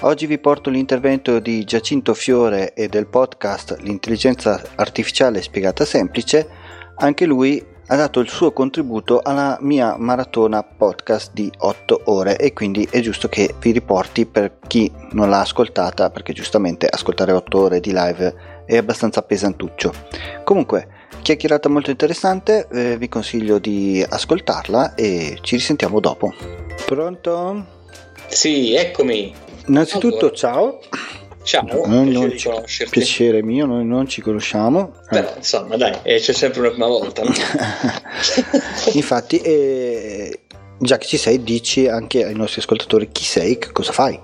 Oggi vi porto l'intervento di Giacinto Fiore e del podcast L'intelligenza artificiale spiegata semplice. Anche lui ha dato il suo contributo alla mia maratona podcast di 8 ore e quindi è giusto che vi riporti per chi non l'ha ascoltata perché giustamente ascoltare 8 ore di live è abbastanza pesantuccio. Comunque, chiacchierata molto interessante, eh, vi consiglio di ascoltarla e ci risentiamo dopo. Pronto? Sì, eccomi. Innanzitutto allora. ciao. Ciao, noi non ci, piacere mio, noi non ci conosciamo. Però, eh. insomma, dai, eh, c'è sempre una prima volta. No? Infatti, eh, già che ci sei, dici anche ai nostri ascoltatori chi sei, che cosa fai.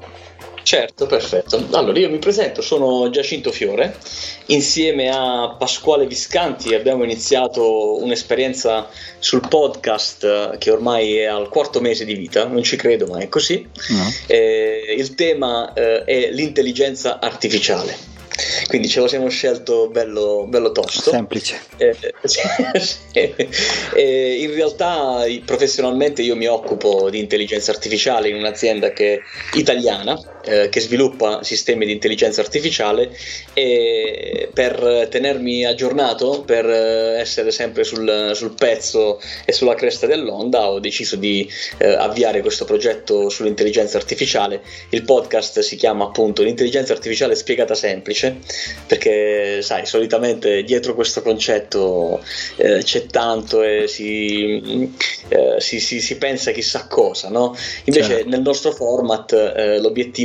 Certo, perfetto. Allora io mi presento, sono Giacinto Fiore, insieme a Pasquale Viscanti abbiamo iniziato un'esperienza sul podcast che ormai è al quarto mese di vita, non ci credo ma è così. No. Eh, il tema eh, è l'intelligenza artificiale. Quindi ce lo siamo scelto bello, bello tosto. Semplice. Eh, eh, in realtà professionalmente io mi occupo di intelligenza artificiale in un'azienda che italiana eh, che sviluppa sistemi di intelligenza artificiale e per tenermi aggiornato, per eh, essere sempre sul, sul pezzo e sulla cresta dell'onda ho deciso di eh, avviare questo progetto sull'intelligenza artificiale. Il podcast si chiama appunto l'intelligenza artificiale spiegata semplice perché sai, solitamente dietro questo concetto eh, c'è tanto e si, eh, si, si, si, pensa chissà cosa, no? Invece certo. nel nostro format eh,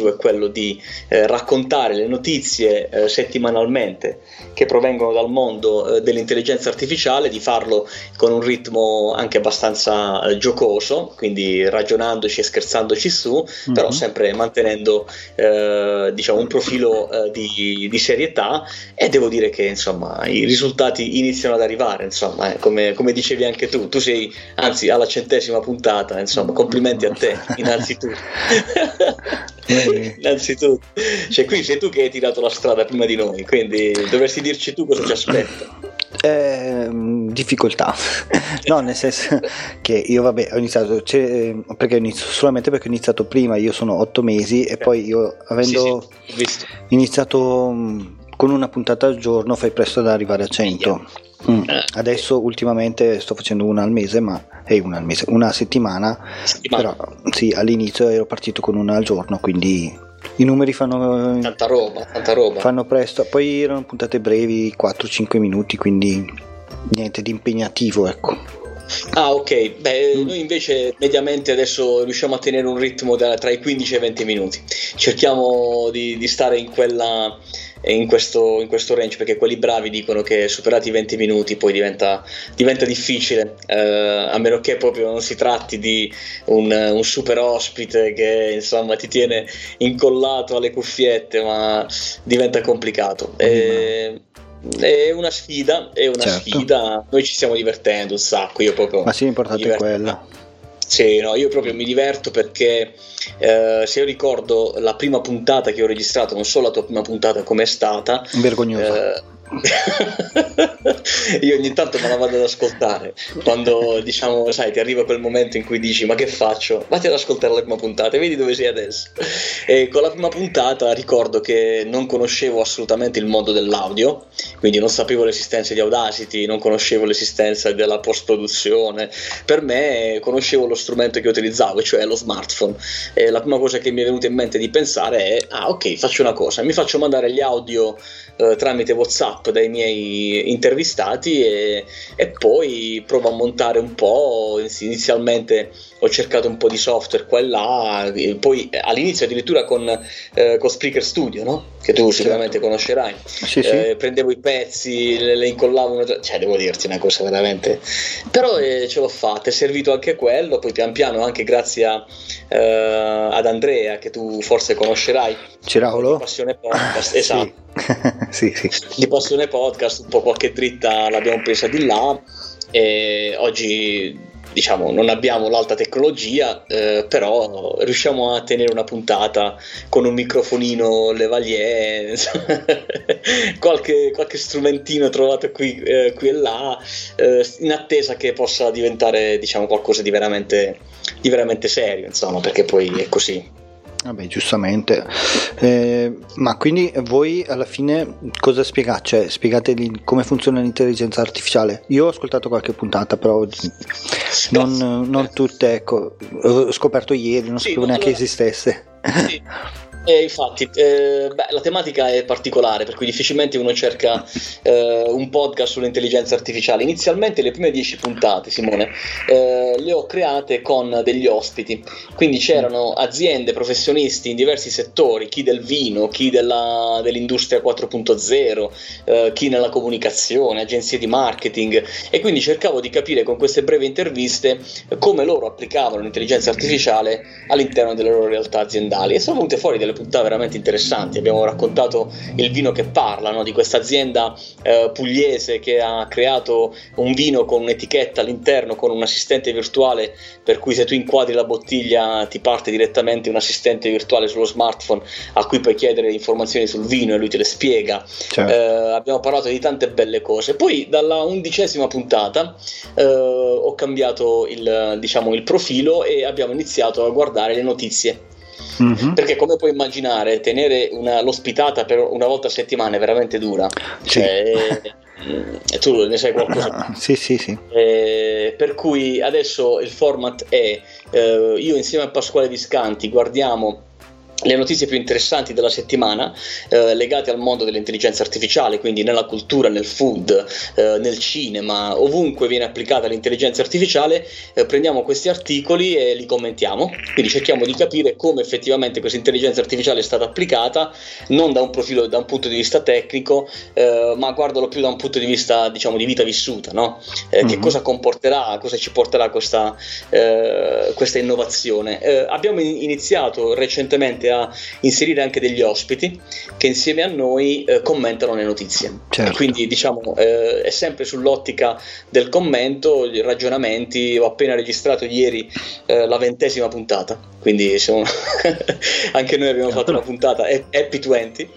l'obiettivo è quello di eh, raccontare le notizie eh, settimanalmente che provengono dal mondo eh, dell'intelligenza artificiale, di farlo con un ritmo anche abbastanza giocoso, quindi ragionandoci e scherzandoci su, mm-hmm. però sempre mantenendo diciamo, un profilo di, di serietà e devo dire che insomma i risultati iniziano ad arrivare insomma eh, come, come, dicevi anche tu tu sei anzi alla centesima puntata insomma complimenti a te innanzitutto innanzitutto. Cioè qui sei tu che hai tirato la strada prima di noi quindi dovresti dirci tu cosa ci aspetta. Eh, difficoltà. No nel senso che io vabbè ho iniziato cioè, perché inizio, solamente perché ho iniziato prima io sono otto mesi e poi io avendo sì, sì, iniziato mm, con una puntata al giorno fai presto ad arrivare a 100 mm. Eh. adesso ultimamente sto facendo una al mese ma eh, una, al mese, una settimana, settimana. però sì all'inizio ero partito con una al giorno quindi i numeri fanno tanta roba, tanta roba. fanno presto poi erano puntate brevi 4-5 minuti quindi niente di impegnativo ecco Ah, ok. Beh, mm. noi invece mediamente adesso riusciamo a tenere un ritmo da, tra i 15 e i 20 minuti. Cerchiamo di, di stare in quella in questo, in questo, range perché quelli bravi dicono che superati i 20 minuti poi diventa, diventa difficile eh, a meno che proprio non si tratti di un, un, super ospite che insomma ti tiene incollato alle cuffiette ma diventa complicato e, è una sfida, è una certo. sfida. Noi ci stiamo divertendo un sacco. Io proprio. Ma sì, l'importante è quello. Sì, no, io proprio mi diverto perché eh, se io ricordo la prima puntata che ho registrato, non so la tua prima puntata com'è stata. Vergognosa. Eh, io ogni tanto me la vado ad ascoltare quando diciamo sai ti arriva quel momento in cui dici ma che faccio? Vatti ad ascoltare la prima puntata e vedi dove sei adesso. E con la prima puntata ricordo che non conoscevo assolutamente il mondo dell'audio quindi non sapevo l'esistenza di Audacity non conoscevo l'esistenza della post produzione per me conoscevo lo strumento che utilizzavo cioè lo smartphone. E la prima cosa che mi è venuta in mente di pensare è ah ok faccio una cosa mi faccio mandare gli audio eh, tramite whatsapp backup dai miei intervistati e, e poi provo a montare un po'. Inizialmente ho cercato un po' di software qua e là, poi all'inizio addirittura con, eh, con Spreaker Studio, no? che tu sicuramente certo. conoscerai. Sì, sì. Eh, prendevo i pezzi, le, le incollavo, cioè devo dirti una cosa veramente. Però eh, ce l'ho fatta, è servito anche quello, poi pian piano anche grazie a, eh, ad Andrea che tu forse conoscerai. Ciraulo? Passione Podcast, esatto. sì, sì. Di Passione Podcast, un po' qualche dritta l'abbiamo presa di là e oggi diciamo non abbiamo l'alta tecnologia eh, però riusciamo a tenere una puntata con un microfonino Levalier qualche, qualche, strumentino trovato qui, eh, qui e là eh, in attesa che possa diventare diciamo qualcosa di veramente, di veramente serio insomma perché poi è così Vabbè, giustamente. Eh, ma quindi voi alla fine cosa spiegate? Cioè, spiegate come funziona l'intelligenza artificiale? Io ho ascoltato qualche puntata, però non, non tutte, ecco, ho scoperto ieri, non sì, sapevo neanche allora, esistesse. Sì. Eh, infatti, eh, beh, la tematica è particolare, per cui difficilmente uno cerca eh, un podcast sull'intelligenza artificiale. Inizialmente le prime dieci puntate, Simone, eh, le ho create con degli ospiti, quindi c'erano aziende, professionisti in diversi settori, chi del vino, chi della, dell'industria 4.0, eh, chi nella comunicazione, agenzie di marketing, e quindi cercavo di capire con queste brevi interviste come loro applicavano l'intelligenza artificiale all'interno delle loro realtà aziendali. E sono venute fuori delle puntate veramente interessanti. Abbiamo raccontato il vino che parla, no? di questa azienda eh, pugliese che ha creato un vino con un'etichetta all'interno, con un assistente virtuale, per cui se tu inquadri la bottiglia ti parte direttamente un assistente virtuale sullo smartphone a cui puoi chiedere informazioni sul vino e lui te le spiega. Certo. Eh, abbiamo parlato di tante belle cose. Poi dalla undicesima puntata eh, ho cambiato il, diciamo, il profilo e abbiamo iniziato a guardare le notizie Mm-hmm. Perché come puoi immaginare, tenere una, l'ospitata per una volta a settimana è veramente dura. Sì. Cioè, eh, tu ne sai qualcosa? sì, sì, sì. Eh, per cui adesso il format è, eh, io insieme a Pasquale Viscanti guardiamo le notizie più interessanti della settimana eh, legate al mondo dell'intelligenza artificiale, quindi nella cultura, nel food, eh, nel cinema, ovunque viene applicata l'intelligenza artificiale, eh, prendiamo questi articoli e li commentiamo, quindi cerchiamo di capire come effettivamente questa intelligenza artificiale è stata applicata, non da un profilo, da un punto di vista tecnico, eh, ma guardalo più da un punto di vista diciamo di vita vissuta, no? mm-hmm. che cosa comporterà, cosa ci porterà questa, eh, questa innovazione. abbiamo iniziato recentemente a a inserire anche degli ospiti che insieme a noi eh, commentano le notizie. Certo. Quindi diciamo eh, è sempre sull'ottica del commento, i ragionamenti. Ho appena registrato ieri eh, la ventesima puntata, quindi siamo... anche noi abbiamo fatto una puntata Happy 20.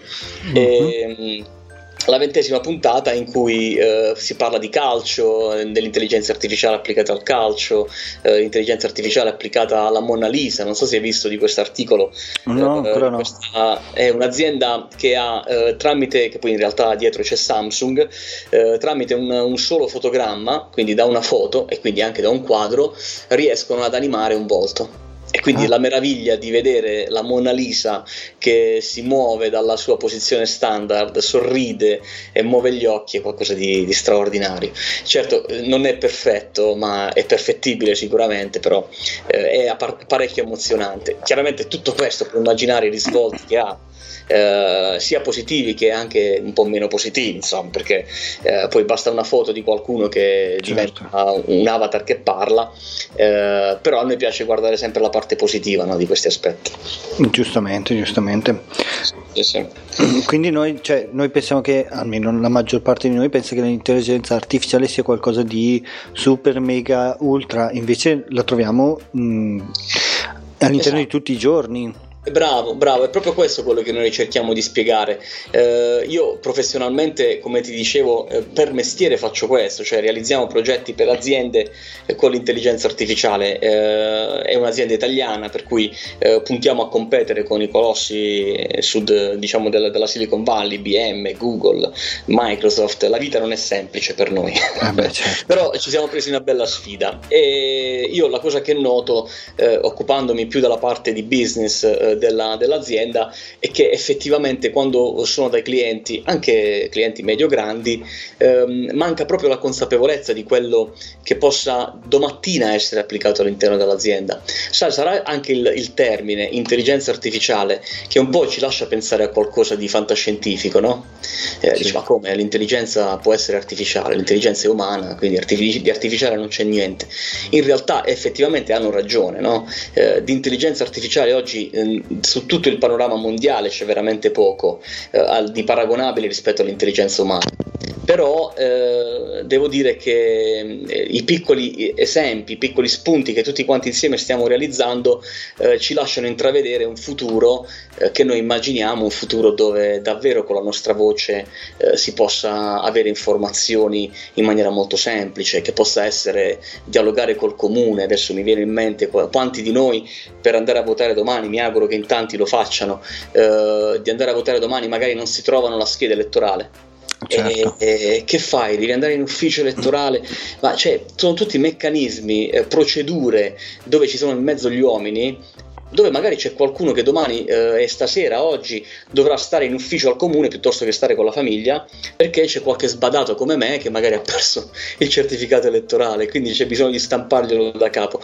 Mm-hmm. E, la ventesima puntata in cui eh, si parla di calcio, dell'intelligenza artificiale applicata al calcio, eh, intelligenza artificiale applicata alla Mona Lisa. Non so se hai visto di questo articolo. No, eh, no. è un'azienda che ha eh, tramite, che poi in realtà dietro c'è Samsung, eh, tramite un, un, solo fotogramma, quindi da una foto e quindi anche da un quadro, riescono ad animare un volto. E quindi ah. la meraviglia di vedere la Mona Lisa che si muove dalla sua posizione standard, sorride e muove gli occhi è qualcosa di, di straordinario. Certo, non è perfetto, ma è perfettibile sicuramente, però eh, è parecchio emozionante. Chiaramente tutto questo puoi immaginare i risvolti che ha eh, sia positivi che anche un po' meno positivi, insomma, perché eh, poi basta una foto di qualcuno che certo. diventa un avatar che parla, eh, però a noi piace guardare sempre la parte positiva no, di questi aspetti. Giustamente, giustamente. Sì, sì. Quindi noi, cioè, noi pensiamo che, almeno la maggior parte di noi pensa che l'intelligenza artificiale sia qualcosa di super, mega, ultra, invece la troviamo mh, all'interno esatto. di tutti i giorni. Bravo, bravo, è proprio questo quello che noi cerchiamo di spiegare. Eh, io professionalmente, come ti dicevo, eh, per mestiere faccio questo, cioè realizziamo progetti per aziende eh, con l'intelligenza artificiale. Eh, è un'azienda italiana, per cui eh, puntiamo a competere con i colossi sud, diciamo, della, della, Silicon Valley, IBM, Google, Microsoft. La vita non è semplice per noi, ah beh, certo. però ci siamo presi una bella sfida. E io la cosa che noto, occupandomi più dalla parte di business, eh, della, dell'azienda e che effettivamente quando sono dai clienti, anche clienti medio-grandi, ehm, manca proprio la consapevolezza di quello che possa domattina essere applicato all'interno dell'azienda. Sai, sarà anche il, il termine intelligenza artificiale che un po' ci lascia pensare a qualcosa di fantascientifico, no? Eh, sì. Dice, ma come? L'intelligenza può essere artificiale, l'intelligenza è umana, quindi artific- di artificiale non c'è niente. In realtà effettivamente hanno ragione, no? eh, di intelligenza artificiale oggi eh, su tutto il panorama mondiale c'è veramente poco eh, di paragonabile rispetto all'intelligenza umana però eh, devo dire che eh, i piccoli esempi, i piccoli spunti che tutti quanti insieme stiamo realizzando eh, ci lasciano intravedere un futuro eh, che noi immaginiamo, un futuro dove davvero con la nostra voce eh, si possa avere informazioni in maniera molto semplice, che possa essere dialogare col comune. Adesso mi viene in mente quanti di noi per andare a votare domani, mi auguro che in tanti lo facciano, eh, di andare a votare domani magari non si trovano la scheda elettorale Certo. E, e, che fai? Devi andare in ufficio elettorale? Ma cioè, sono tutti meccanismi, eh, procedure dove ci sono in mezzo gli uomini dove magari c'è qualcuno che domani eh, e stasera, oggi, dovrà stare in ufficio al comune piuttosto che stare con la famiglia, perché c'è qualche sbadato come me che magari ha perso il certificato elettorale, quindi c'è bisogno di stamparglielo da capo.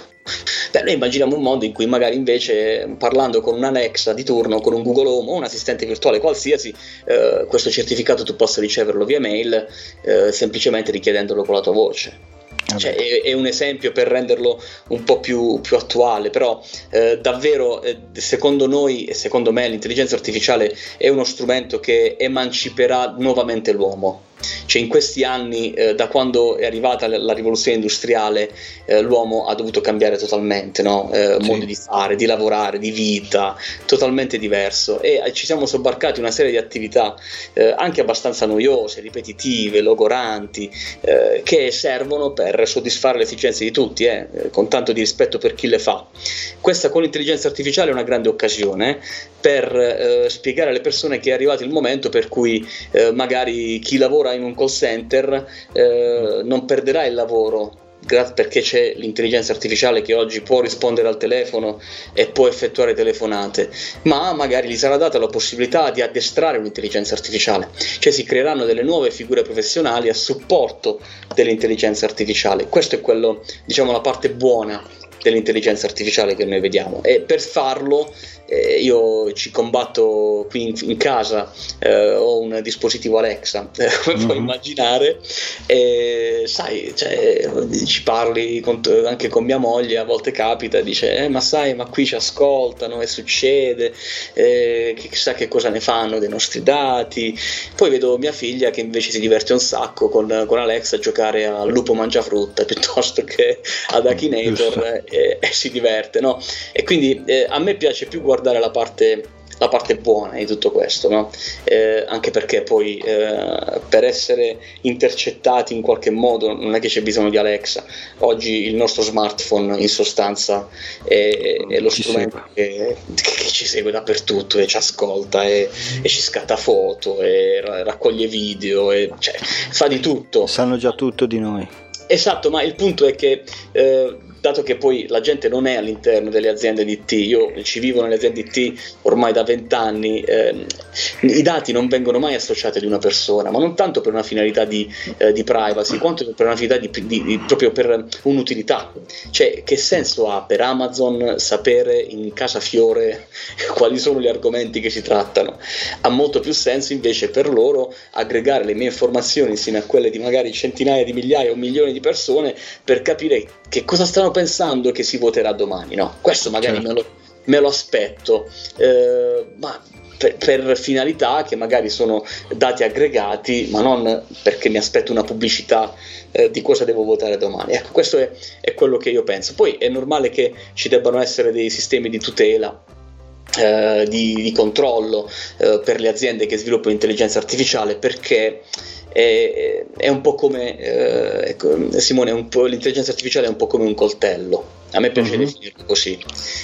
Beh, noi immaginiamo un mondo in cui magari invece parlando con un Alexa di turno, con un Google Home o un assistente virtuale qualsiasi, eh, questo certificato tu possa riceverlo via mail eh, semplicemente richiedendolo con la tua voce. Cioè, è, è, un esempio per renderlo un po' più, più attuale, però eh, davvero eh, secondo noi e secondo me l'intelligenza artificiale è uno strumento che emanciperà nuovamente l'uomo. Cioè in questi anni, eh, da quando è arrivata la rivoluzione industriale, eh, l'uomo ha dovuto cambiare totalmente, no? eh, sì. modo di fare, di lavorare, di vita, totalmente diverso e eh, ci siamo sobbarcati una serie di attività eh, anche abbastanza noiose, ripetitive, logoranti, eh, che servono per soddisfare le esigenze di tutti, con tanto di rispetto per chi le fa. Questa con l'intelligenza artificiale è una grande occasione per spiegare alle persone che è arrivato il momento per cui magari chi lavora in un call center eh, non perderà il lavoro perché c'è l'intelligenza artificiale che oggi può rispondere al telefono e può effettuare telefonate, ma magari gli sarà data la possibilità di addestrare un'intelligenza artificiale, cioè si creeranno delle nuove figure professionali a supporto dell'intelligenza artificiale. Questa è quello, diciamo, la parte buona dell'intelligenza artificiale che noi vediamo e per farlo eh, io ci combatto qui in, in casa, eh, ho un dispositivo Alexa, come mm-hmm. puoi immaginare, e sai, cioè, ci parli con, anche con mia moglie, a volte capita, dice, eh, ma sai, ma qui ci ascoltano e succede, eh, chissà che cosa ne fanno dei nostri dati. Poi vedo mia figlia che invece si diverte un sacco con, con Alexa a giocare al lupo mangiafrutta piuttosto che ad Akinator e, e, si diverte, no? E quindi eh, a me piace più guardare la parte, la parte buona di tutto questo, no? eh, anche perché poi eh, per essere intercettati in qualche modo non è che c'è bisogno di Alexa, oggi il nostro smartphone in sostanza è, è lo ci strumento che, che, ci segue dappertutto e ci ascolta e, e ci scatta foto e raccoglie video, e, cioè, fa di tutto. Sanno già tutto di noi. Esatto, ma il punto è che eh, dato che poi la gente non è all'interno delle aziende di T, io ci vivo nelle aziende di T ormai da vent'anni, eh, i dati non vengono mai associati ad una persona, ma non tanto per una finalità di, eh, di privacy, quanto per una finalità di, di, di, proprio per un'utilità. Cioè, che senso ha per Amazon sapere in casa fiore quali sono gli argomenti che si trattano? Ha molto più senso invece per loro aggregare le mie informazioni insieme a quelle di magari centinaia di migliaia o milioni di persone per capire che cosa stanno pensando che si voterà domani, no? Questo magari certo. me, lo, me, lo, aspetto, eh, ma per, per, finalità che magari sono dati aggregati, ma non perché mi aspetto una pubblicità eh, di cosa devo votare domani. Ecco, questo è, è quello che io penso. Poi è normale che ci debbano essere dei sistemi di tutela eh, di, di, controllo eh, per le aziende che sviluppano intelligenza artificiale perché è, è un po' come eh, ecco, Simone, un po', l'intelligenza artificiale è un po' come un coltello A me piace mm-hmm. definirlo così.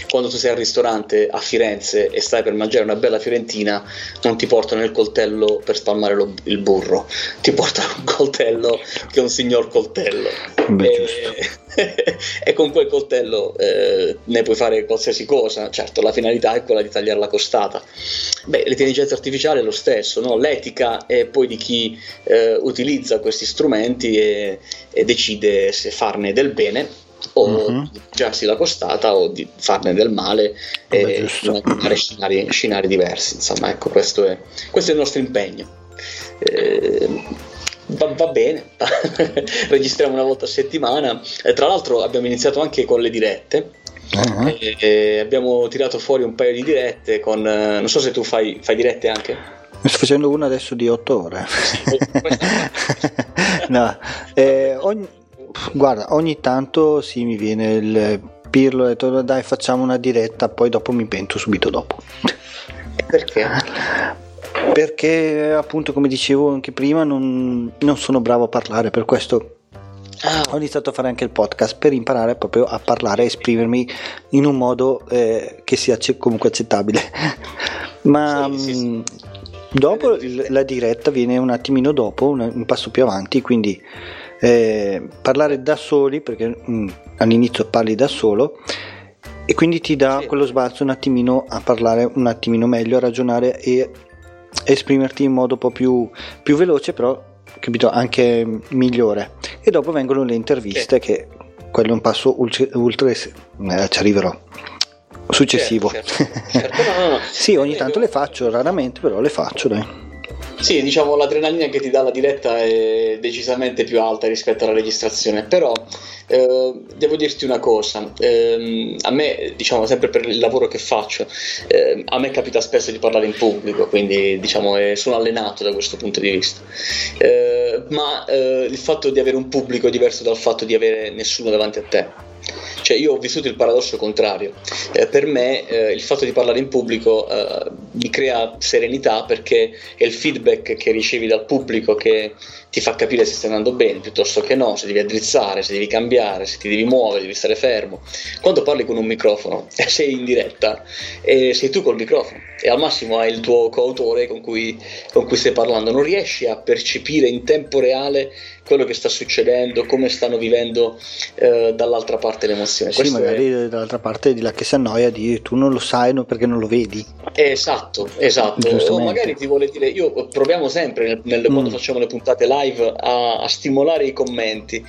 Quando tu sei al ristorante a Firenze e stai per mangiare una bella fiorentina, non ti portano il coltello per spalmare lo, il burro, ti portano un coltello che è un signor coltello. Beh, e, e, con quel coltello eh, ne puoi fare qualsiasi cosa. Certo, la finalità è quella di tagliare la costata. Beh, l'intelligenza artificiale è lo stesso, no? l'etica è poi di chi eh, utilizza questi strumenti e, e decide se farne del bene o uh-huh. di mangiarsi la costata o di farne del male e fare scenari, scenari, diversi. Insomma, ecco, questo è, questo è il nostro impegno. Eh, va, va, bene, registriamo una volta a settimana. E tra l'altro abbiamo iniziato anche con le dirette. Uh-huh. E, abbiamo tirato fuori un paio di dirette con... non so se tu fai, fai dirette anche. Mi sto facendo una adesso di 8 ore. no, eh, ogni, guarda, ogni tanto sì mi viene il pirlo, ho detto dai facciamo una diretta, poi dopo mi pento subito dopo. Perché? Perché appunto come dicevo anche prima non, non sono bravo a parlare, per questo Ah. Ho iniziato a fare anche il podcast per imparare proprio a parlare e esprimermi in un modo eh, che sia comunque accettabile. Ma sì, sì, sì. Mm, dopo la diretta viene un attimino dopo, un, un passo più avanti, quindi eh, parlare da soli, perché mh, mm, all'inizio parli da solo, e quindi ti dà sì. quello sbalzo un attimino a parlare un attimino meglio, a ragionare e esprimerti in modo un po' più, più veloce, però capito, anche migliore. E dopo vengono le interviste, sì. che quello è un passo ultra, ultra eh, ci arriverò successivo. Certo, certo. certo no, no, no. sì, ogni tanto le faccio, raramente, però le faccio, dai. Sì, diciamo l'adrenalina che ti dà la diretta è decisamente più alta rispetto alla registrazione, però eh, devo dirti una cosa, eh, a me, diciamo, sempre per il lavoro che faccio, eh, a me capita spesso di parlare in pubblico, quindi diciamo sono allenato da questo punto di vista, eh, ma eh, il fatto di avere un pubblico è diverso dal fatto di avere nessuno davanti a te. Cioè io ho vissuto il paradosso contrario. Eh, per me eh, il fatto di parlare in pubblico eh, mi crea serenità perché è il feedback che ricevi dal pubblico che ti fa capire se stai andando bene piuttosto che no, se devi addrizzare, se devi cambiare, se ti devi muovere, devi stare fermo. Quando parli con un microfono sei in diretta e sei tu col microfono e al massimo hai il tuo coautore con cui, con cui stai parlando, non riesci a percepire in tempo reale quello che sta succedendo, come stanno vivendo eh, dall'altra parte l'emozione. Sì, Questo magari è... dall'altra parte di là che si annoia di tu non lo sai no, perché non lo vedi. Esatto, esatto. O magari ti vuole dire, io proviamo sempre nel, nel, mm. quando facciamo le puntate live a, a stimolare i commenti,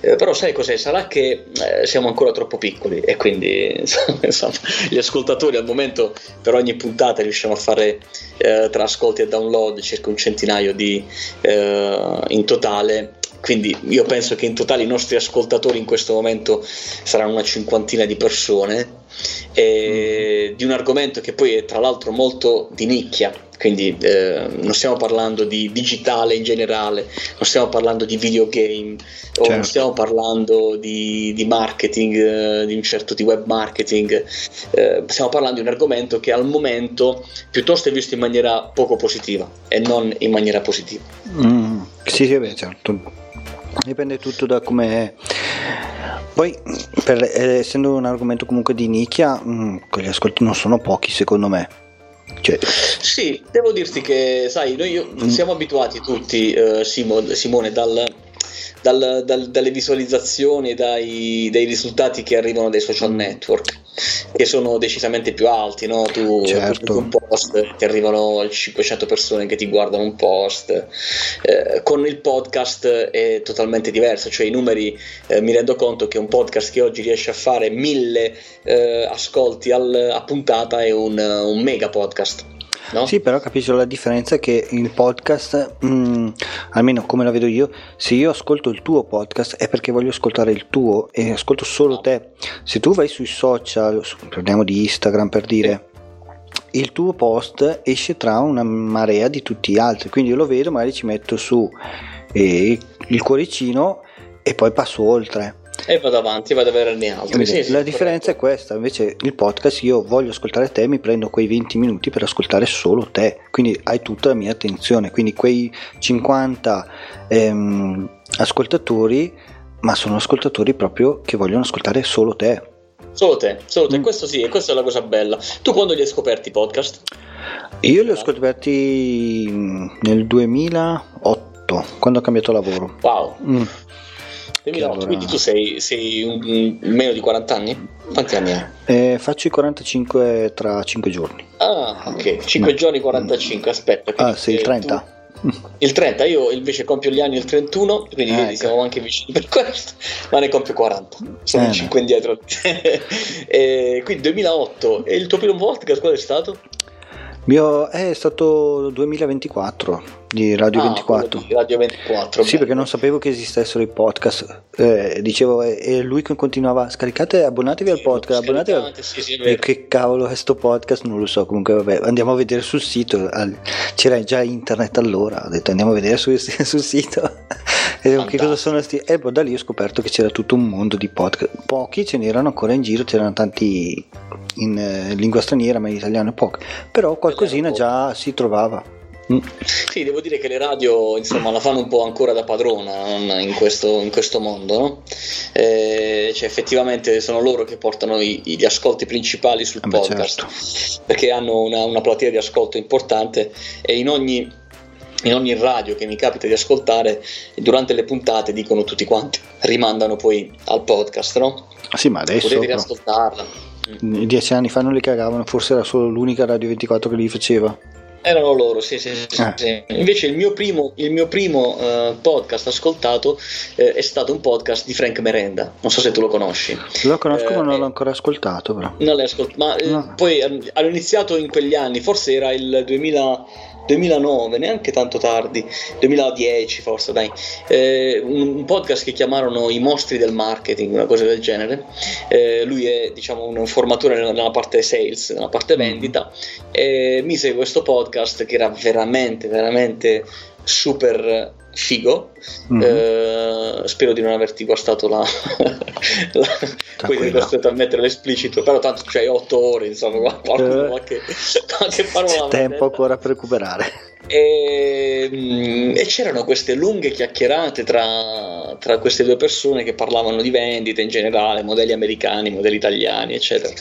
eh, però sai cos'è? Sarà che eh, siamo ancora troppo piccoli e quindi insomma, gli ascoltatori al momento per ogni puntata riusciamo a fare eh, tra ascolti e download circa un centinaio di, eh, in totale quindi io penso che in totale i nostri ascoltatori in questo momento saranno una cinquantina di persone mm. Di un argomento che poi è tra l'altro molto di nicchia quindi eh, non stiamo parlando di digitale in generale non stiamo parlando di videogame certo. non stiamo parlando di, di marketing eh, di un certo di web marketing eh, stiamo parlando di un argomento che al momento piuttosto è visto in maniera poco positiva e non in maniera positiva mm. sì sì beh certo dipende tutto da come è. Poi, per, eh, essendo un argomento comunque di nicchia, mh, mm, quegli ascolti non sono pochi secondo me. Cioè... Sì, devo dirti che, sai, noi mm. siamo abituati tutti, uh, Simone, Simone dal, dal, dal, dalle visualizzazioni, dai, dai, risultati che arrivano dai social network, che sono decisamente più alti. No? Tu certo. un post, ti arrivano 500 persone che ti guardano un post. Eh, con il podcast è totalmente diverso, cioè i numeri eh, mi rendo conto che un podcast che oggi riesce a fare mille eh, ascolti al, a puntata è un, un mega podcast No? Sì, però capisco la differenza che il podcast, mm, almeno come la vedo io, se io ascolto il tuo podcast è perché voglio ascoltare il tuo e ascolto solo no. te. Se tu vai sui social, parliamo di Instagram per dire, il tuo post esce tra una marea di tutti gli altri, quindi io lo vedo, magari ci metto su eh, il cuoricino e poi passo oltre e vado avanti, vado a averne altri. Sì, sì, la differenza corretto. è questa, invece il podcast io voglio ascoltare te, mi prendo quei 20 minuti per ascoltare solo te, quindi hai tutta la mia attenzione, quindi quei 50 ehm, ascoltatori, ma sono ascoltatori proprio che vogliono ascoltare solo te. Solo te, solo te. Mm. Questo sì, e questa è la cosa bella. Tu quando li hai scoperti i podcast? Io li ho scoperti nel 2008, quando ho cambiato lavoro. Wow. Mm. 2008, allora... quindi tu sei, sei un, meno di 40 anni? Quanti anni hai? Eh, faccio i 45 tra 5 giorni. Ah, ok, 5 no. giorni 45, aspetta. Ah, sei il 30? Tu... Il 30, io invece compio gli anni il 31, quindi eh, siamo anche vicini per questo, ma ne compio 40, sono eh, 5 indietro. e, quindi 2008, e il tuo primo podcast qual è stato? Mio, è stato 2024 di Radio ah, 24. Di Radio 24. Sì, bello. perché non sapevo che esistessero i podcast. Eh, dicevo, e lui continuava: scaricate, abbonatevi sì, al podcast. Abbonatevi al... Sì, sì, e che cavolo è sto podcast? Non lo so. Comunque, vabbè, andiamo a vedere sul sito. C'era già internet allora. Ho detto andiamo a vedere sul, sul sito. e dico, che cosa sono sti? E poi da lì ho scoperto che c'era tutto un mondo di podcast. Pochi ce n'erano ancora in giro, c'erano tanti in eh, lingua straniera, ma in italiano poco. Però qualcosina già si trovava. Mm. Sì, devo dire che le radio insomma la fanno un po' ancora da padrona in questo, in questo mondo, no? eh, cioè, effettivamente sono loro che portano i, gli ascolti principali sul eh podcast certo. perché hanno una, una platea di ascolto importante e in ogni in ogni radio che mi capita di ascoltare durante le puntate dicono tutti quanti rimandano poi al podcast no? sì ma adesso potete riascoltarla dieci anni fa non li cagavano forse era solo l'unica radio 24 che li faceva erano loro, sì, sì, sì, ah. sì. Invece il mio primo, il mio primo uh, podcast ascoltato uh, è stato un podcast di Frank Merenda. Non so se tu lo conosci. Lo conosco, ma non l'ho ancora ascoltato. Però. Non l'hai ascoltato, ma no. poi um, hanno iniziato in quegli anni, forse era il 2000. 2009, neanche tanto tardi, 2010 forse, dai, eh, un, podcast che chiamarono I mostri del marketing, una cosa del genere. Eh, lui è diciamo un formatore nella, nella, parte sales, nella parte mm. vendita, e mise questo podcast che era veramente, veramente super figo. Mm-hmm. Eh, spero di non averti guastato la, la sei costretto a mettere l'esplicito, però tanto c'hai 8 ore, insomma, qualcuno, eh, qualche, qualche parola. C'è tempo ancora per recuperare. E, mm, e, c'erano queste lunghe chiacchierate tra, tra, queste due persone che parlavano di vendite in generale, modelli americani, modelli italiani, eccetera.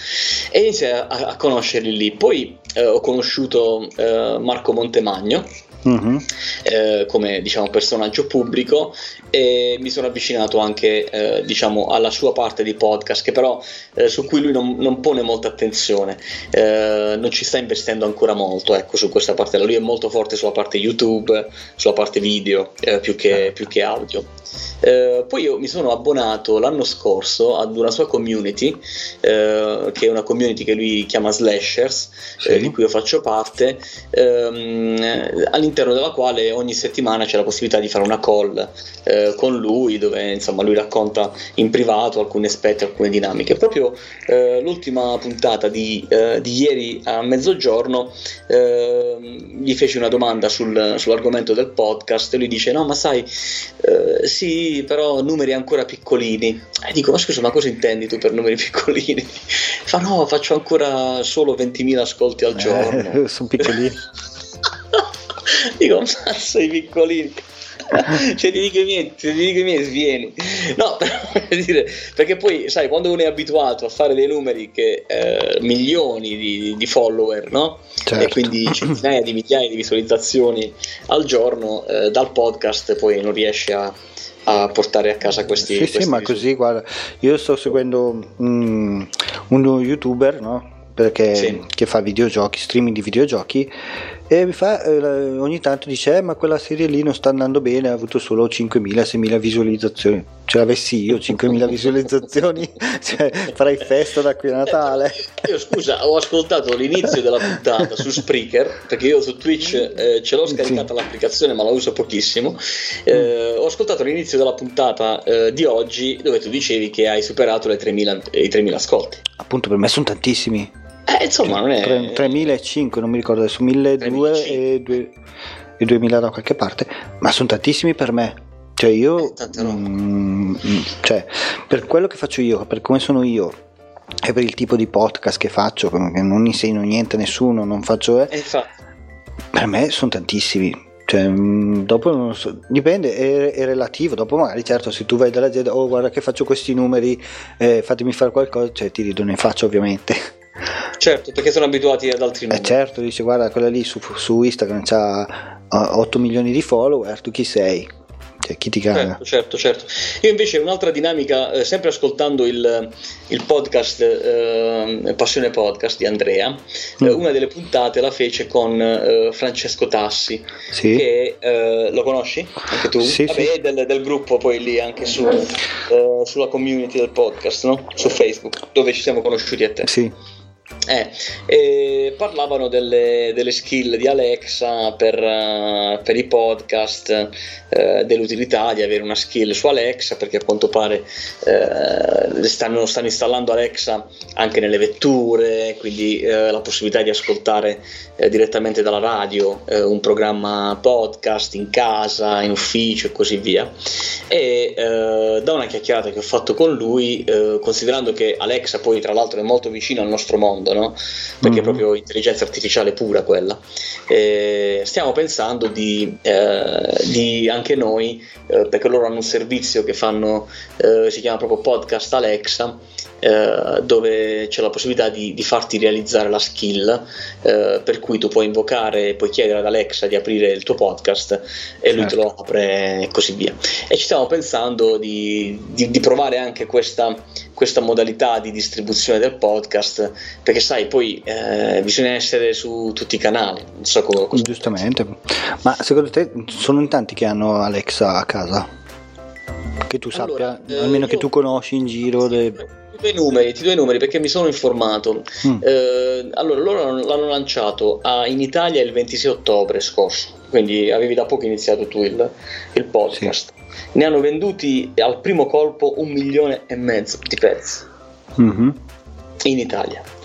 E iniziai a, a conoscerli lì. Poi eh, ho conosciuto eh, Marco Montemagno uh-huh. eh, come diciamo, personaggio pubblico e mi sono avvicinato anche eh, diciamo, alla sua parte di podcast che però eh, su cui lui non, non pone molta attenzione. Eh, non ci sta investendo ancora molto ecco, su questa parte lui è molto forte sulla parte youtube sulla parte video eh, più che, più, che, audio eh, poi io mi sono abbonato l'anno scorso ad una sua community che è una community che lui chiama Slashers sì. di cui io faccio parte ehm, all'interno della quale ogni settimana c'è la possibilità di fare una call eh, con lui dove insomma lui racconta in privato alcuni aspetti, alcune dinamiche. Proprio eh, l'ultima puntata di, eh, di, ieri a mezzogiorno eh, gli feci una domanda sul, sull'argomento del podcast e lui dice no ma sai eh, sì però numeri ancora piccolini. E dico ma scusa ma cosa intendi tu per numeri piccolini? Fa no faccio ancora solo 20.000 ascolti al giorno. Eh, sono piccolini. dico mazzo i piccolini cioè ti dico i miei, ti dico i miei svieni no per dire, perché poi sai quando uno è abituato a fare dei numeri che eh, milioni di, di, follower no? Certo. e quindi centinaia di migliaia di visualizzazioni al giorno eh, dal podcast poi non riesce a a portare a casa questi sì questi sì ma così guarda io sto seguendo um, uno youtuber no? perché, sì. che fa videogiochi streaming di videogiochi e mi fa eh, ogni tanto dice eh, ma quella serie lì non sta andando bene ha avuto solo 5.000-6.000 visualizzazioni. Ce l'avessi io 5.000 visualizzazioni cioè, farei festa da qui a Natale. io, io, scusa ho ascoltato l'inizio della puntata su Spreaker perché io su Twitch eh, ce l'ho scaricata sì. l'applicazione ma la uso pochissimo. Eh, ho ascoltato l'inizio della puntata eh, di oggi dove tu dicevi che hai superato le 3.000, i 3.000 ascolti. Appunto per me sono tantissimi eh, insomma, non è... 3.500, non mi ricordo adesso, 1.200 e, 2, e 2.000 da qualche parte, ma sono tantissimi per me. Cioè io, mm, mm, cioè, per quello che faccio io, per come sono io, e per il tipo di podcast che faccio, che non insegno niente a nessuno, non faccio... Eh, per me sono tantissimi Cioè, mm, dopo non so, dipende, è, è, relativo. Dopo, magari, certo, se tu vai dall'azienda, oh, guarda che faccio questi numeri, eh, fatemi fare qualcosa, cioè ti ridono in faccia, ovviamente. Certo, perché sono abituati ad altri eh, numeri. Eh certo, dice, guarda, quella lì su, su Instagram ha 8 milioni di follower, tu chi sei? Cioè, chi ti caga? Certo, certo, certo. Io invece un'altra dinamica, eh, sempre ascoltando il, il podcast eh, Passione Podcast di Andrea, mm. eh, una delle puntate la fece con eh, Francesco Tassi, sì. che eh, lo conosci? Anche tu? Sì, Vabbè, sì. Del, del, gruppo poi lì anche su, eh, sulla community del podcast, no? su Facebook, dove ci siamo conosciuti a te. Sì. Eh, eh, parlavano delle, delle, skill di Alexa per, uh, per i podcast, uh, dell'utilità di avere una skill su Alexa, perché a quanto pare uh, stanno, stanno, installando Alexa anche nelle vetture, quindi la possibilità di ascoltare direttamente dalla radio un programma podcast in casa, in ufficio e così via. E da una chiacchierata che ho fatto con lui, considerando che Alexa poi tra l'altro è molto vicino al nostro mondo, mondo, no? perché mm-hmm. è proprio intelligenza artificiale pura quella. Eh, stiamo pensando di, eh, di anche noi, eh, perché loro hanno un servizio che fanno, eh, si chiama proprio Podcast Alexa, eh, dove c'è la possibilità di, di farti realizzare la skill, eh, per cui tu puoi invocare, puoi chiedere ad Alexa di aprire il tuo podcast e certo. lui te lo certo. apre e così via. E ci stiamo pensando di, di, di provare anche questa, questa, modalità di distribuzione del podcast, perché sai, poi eh, bisogna essere su tutti i canali. Non so come, Giustamente, ma secondo te sono in tanti che hanno Alexa a casa? Che tu sappia, allora, almeno io... che tu conosci in giro. Sì, le ti do i numeri, ti do i numeri perché mi sono informato. Mm. Eh, allora, loro l'hanno lanciato a, in Italia il 26 ottobre scorso, quindi avevi da poco iniziato tu il, il podcast. Sì. Ne hanno venduti al primo colpo un milione e mezzo di pezzi mm-hmm. in Italia.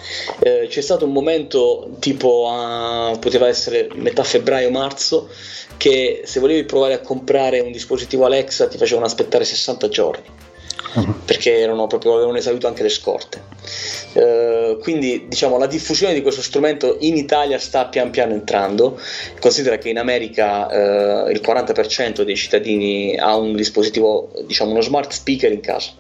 Eh, c'è stato un momento tipo a, poteva essere metà febbraio-marzo che se volevi provare a comprare un dispositivo Alexa ti facevano aspettare 60 giorni perché erano proprio, avevano esaurito anche le scorte. Uh, quindi diciamo la diffusione di questo strumento in Italia sta pian piano entrando. Considera che in America uh, il 40% dei cittadini ha un dispositivo, diciamo uno smart speaker in casa.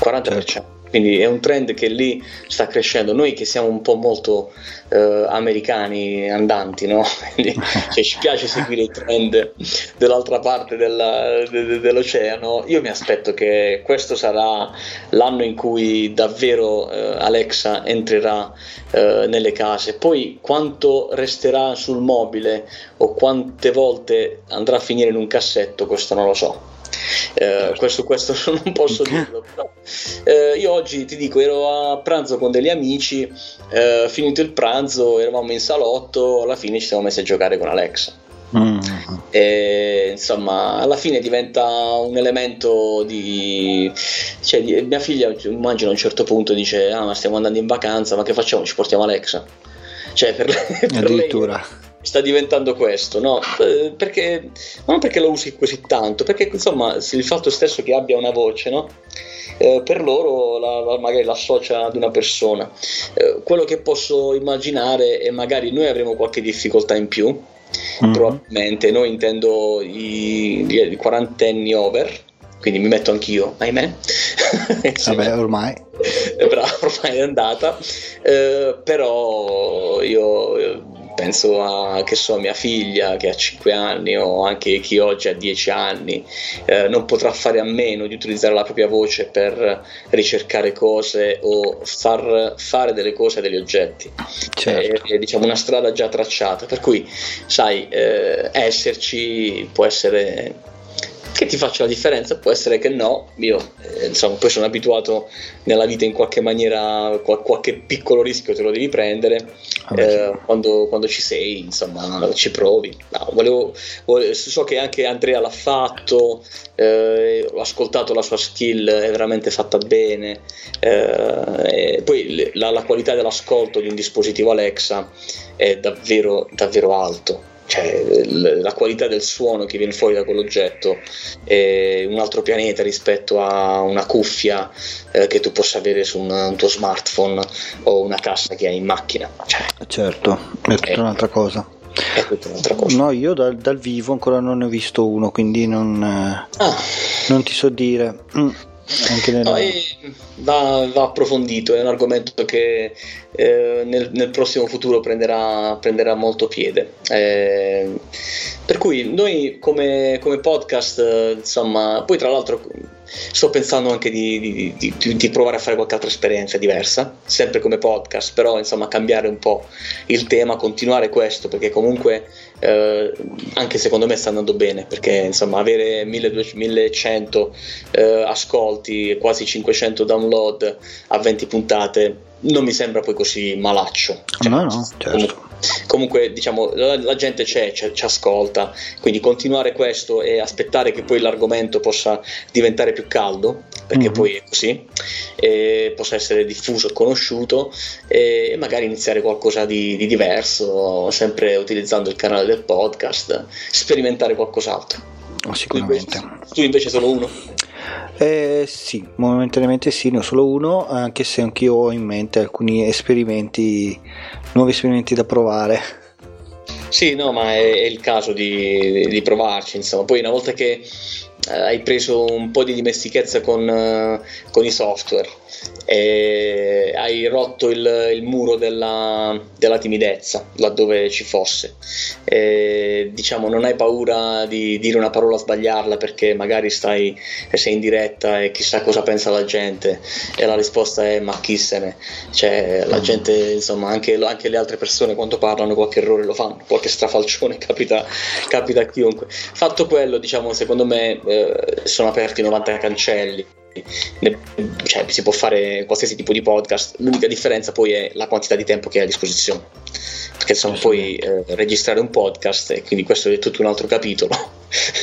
40%. Certo. Quindi è un trend che lì sta crescendo. Noi che siamo un po' molto eh, americani andanti, no? Quindi, cioè, ci piace seguire i trend dell'altra parte della, de, dell'oceano. Io mi aspetto che questo sarà l'anno in cui davvero eh, Alexa entrerà eh, nelle case. Poi quanto resterà sul mobile o quante volte andrà a finire in un cassetto, questo non lo so eh, questo, questo, non posso dirlo. Però, eh, io oggi ti dico, ero a pranzo con degli amici, eh, finito il pranzo, eravamo in salotto, alla fine ci siamo messi a giocare con Alexa. Mm. E, insomma, alla fine diventa un elemento di, cioè, di, mia figlia immagino a un certo punto dice ah ma stiamo andando in vacanza ma che facciamo ci portiamo Alexa cioè per, per addirittura lei, sta diventando questo, no? Eh, perché, non perché lo usi così tanto, perché insomma il fatto stesso che abbia una voce, no? Eh, per loro la, la, magari l'associa ad una persona. Eh, quello che posso immaginare è magari noi avremo qualche difficoltà in più, mm-hmm. probabilmente, noi intendo i, i quarantenni over, quindi mi metto anch'io, ahimè. Vabbè, ormai. Bravo, ormai è andata. Eh, però io penso a che so, mia figlia che ha 5 anni o anche chi oggi ha 10 anni eh, non potrà fare a meno di utilizzare la propria voce per ricercare cose o far fare delle cose a degli oggetti certo. è, è diciamo una strada già tracciata per cui sai eh, esserci può essere che ti faccia la differenza, può essere che no, io eh, insomma poi sono abituato nella vita in qualche maniera, qual- qualche piccolo rischio te lo devi prendere, ah, eh, quando, quando, ci sei insomma ci provi. No, volevo, volevo, so che anche Andrea l'ha fatto, eh, ho ascoltato la sua skill, è veramente fatta bene, eh, poi la, la qualità dell'ascolto di un dispositivo Alexa è davvero, davvero alto cioè, la qualità del suono che viene fuori da quell'oggetto è un altro pianeta rispetto a una cuffia eh, che tu possa avere su un, un, tuo smartphone o una cassa che hai in macchina. Cioè, certo, è tutta eh, un'altra cosa. è tutta un'altra cosa. No, io dal, dal vivo ancora non ne ho visto uno, quindi non, ah. non ti so dire. Mm. Nella... No, va, va, approfondito, è un argomento che eh, nel, nel, prossimo futuro prenderà, prenderà molto piede. Eh, per cui noi come, come podcast, insomma, poi tra l'altro sto pensando anche di, di, di, di, provare a fare qualche altra esperienza diversa, sempre come podcast, però insomma cambiare un po' il tema, continuare questo, perché comunque eh, anche secondo me sta andando bene, perché insomma avere 1200, 1100 eh, ascolti, quasi 500 download a 20 puntate non mi sembra poi così malaccio. Cioè, no, no, certo comunque diciamo la, la gente c'è, c'è, ci ascolta quindi continuare questo e aspettare che poi l'argomento possa diventare più caldo perché mm-hmm. poi è così e possa essere diffuso e conosciuto e magari iniziare qualcosa di, di diverso sempre utilizzando il canale del podcast sperimentare qualcos'altro oh, sicuramente tu invece, tu invece solo uno eh, sì, momentaneamente sì, ne ho solo uno, anche se anch'io ho in mente alcuni esperimenti, nuovi esperimenti da provare. Sì, no, ma è, è il caso di, di, provarci, insomma. Poi una volta che eh, hai preso un po' di dimestichezza con, eh, con i software hai rotto il, il muro della, della, timidezza laddove ci fosse. E, diciamo non hai paura di dire una parola sbagliarla perché magari stai sei in diretta e chissà cosa pensa la gente e la risposta è ma chi se ne cioè la gente insomma anche, anche le altre persone quando parlano qualche errore lo fanno qualche strafalcione capita, capita a chiunque. Fatto quello diciamo secondo me eh, sono aperti 90 cancelli cioè, si può fare qualsiasi tipo di podcast, l'unica differenza poi è la quantità di tempo che hai a disposizione, perché insomma poi eh, registrare un podcast, e quindi questo è tutto un altro capitolo,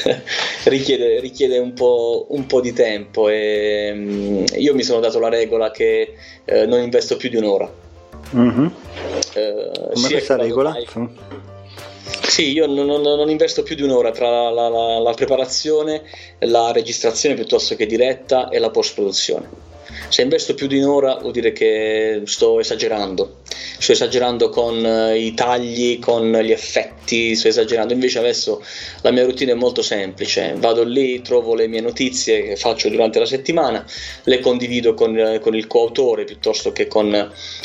richiede, richiede un, po', un, po', di tempo e um, io mi sono dato la regola che eh, non investo più di un'ora. Mm-hmm. Eh, Come questa regola? Mai, sì, io non, non, investo più di un'ora tra la, la, la, preparazione, la registrazione piuttosto che diretta e la post-produzione. Se investo più di un'ora vuol dire che sto esagerando, sto esagerando con eh, i tagli, con gli effetti, sto esagerando. Invece adesso la mia routine è molto semplice, vado lì, trovo le mie notizie che faccio durante la settimana, le condivido con, eh, con il coautore piuttosto che con,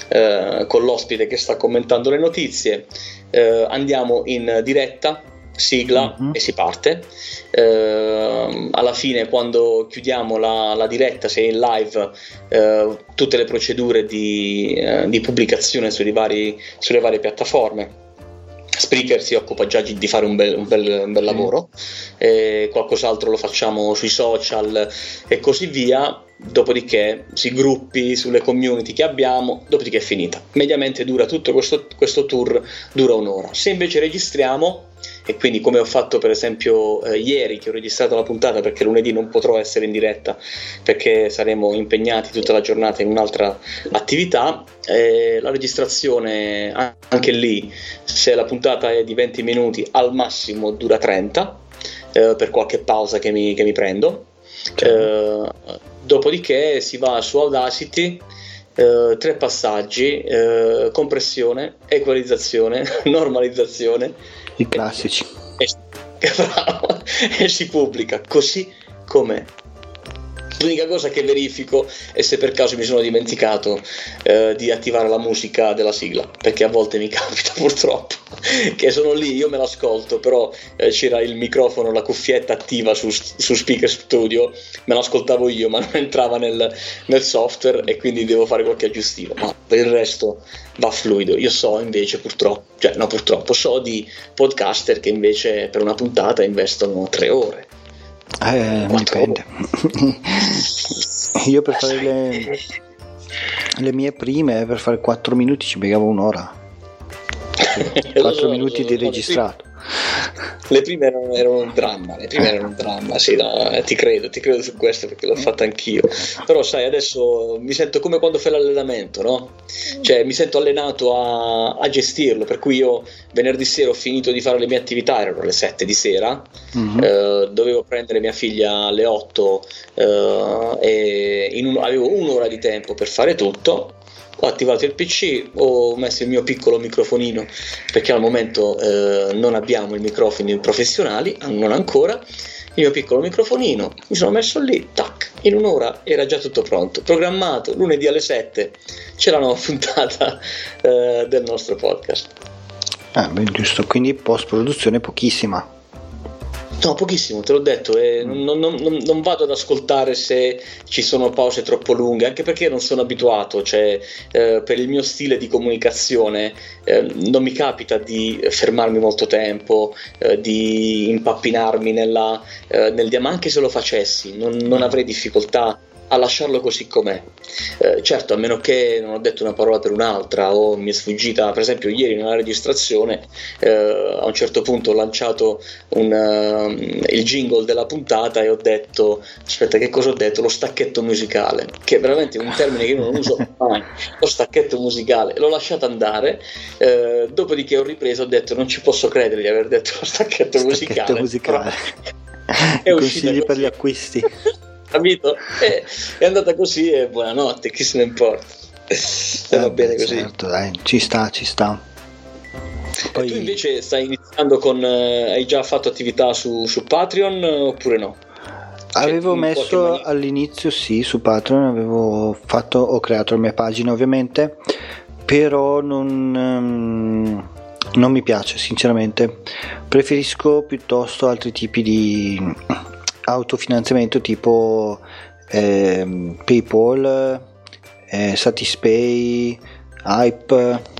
eh, con l'ospite che sta commentando le notizie eh, andiamo in diretta, sigla uh-huh. e si parte. Eh, alla fine, quando chiudiamo la, la diretta, se è in live, eh, tutte le procedure di, eh, di pubblicazione vari, sulle varie piattaforme. Spreaker si occupa già di fare un bel, un bel, un bel lavoro, eh, qualcos'altro lo facciamo sui social e così via dopodiché si gruppi sulle community che abbiamo, dopodiché è finita. Mediamente dura tutto questo, questo tour, dura un'ora. Se invece registriamo, e quindi come ho fatto per esempio eh, ieri che ho registrato la puntata perché lunedì non potrò essere in diretta perché saremo impegnati tutta la giornata in un'altra attività, eh, la registrazione anche lì, se la puntata è di 20 minuti, al massimo dura 30 eh, per qualche pausa che mi, che mi prendo. Certo. Dopodiché si va su Audacity, eh, tre passaggi, eh, compressione, equalizzazione, normalizzazione. I classici. E, e, e si pubblica così com'è. L'unica cosa che verifico è se per caso mi sono dimenticato eh, di attivare la musica della sigla, perché a volte mi capita purtroppo che sono lì, io me l'ascolto, però eh, c'era il microfono, la cuffietta attiva su, su Speaker Studio, me l'ascoltavo io, ma non entrava nel, nel software e quindi devo fare qualche aggiustivo, ma per il resto va fluido. Io so invece purtroppo, cioè no purtroppo, so di podcaster che invece per una puntata investono tre ore eh, dipende. Io per fare le, le, mie prime, per fare 4 minuti ci piegavo un'ora. 4 minuti di registrato. Le prime erano, erano, un dramma, le prime erano un dramma, sì, no, ti credo, ti credo su questo perché l'ho fatta anch'io. Però sai, adesso mi sento come quando fai l'allenamento, no? Cioè mi sento allenato a, a gestirlo, per cui io venerdì sera ho finito di fare le mie attività, erano le 7 di sera, mm-hmm. eh, dovevo prendere mia figlia alle 8 eh, e un, avevo un'ora di tempo per fare tutto ho attivato il PC, ho messo il mio piccolo microfonino perché al momento eh, non abbiamo i microfoni professionali, non ancora. Il mio piccolo microfonino, mi sono messo lì, tac, in un'ora era già tutto pronto, programmato, lunedì alle 7 c'è la nuova puntata eh, del nostro podcast. Ah, beh, giusto, quindi post produzione pochissima. No, pochissimo, te l'ho detto, eh, mm. non, non, non, non, vado ad ascoltare se ci sono pause troppo lunghe, anche perché non sono abituato, cioè eh, per il mio stile di comunicazione eh, non mi capita di fermarmi molto tempo, eh, di impappinarmi nella, eh, nel diamante, anche se lo facessi, non, non avrei difficoltà a lasciarlo così com'è. Eh, certo, a meno che non ho detto una parola per un'altra o mi è sfuggita, per esempio ieri nella registrazione eh, a un certo punto ho lanciato un, uh, il jingle della puntata e ho detto, aspetta che cosa ho detto? Lo stacchetto musicale, che è veramente un termine che io non uso mai, lo stacchetto musicale, l'ho lasciato andare, eh, dopodiché ho ripreso ho detto non ci posso credere di aver detto lo stacchetto, stacchetto musicale. musicale. Consigli per gli acquisti. Capito? E, è andata così e buonanotte, chi se ne importa. Eh, va bene così. Certo, dai, ci sta, ci sta. Poi... tu invece stai iniziando con... Eh, hai già fatto attività su, su Patreon oppure no? Avevo messo all'inizio sì su Patreon, avevo fatto, ho creato la mia pagina ovviamente, però non, um, non mi piace sinceramente, preferisco piuttosto altri tipi di autofinanziamento tipo eh, PayPal, eh, Satispay, Hype.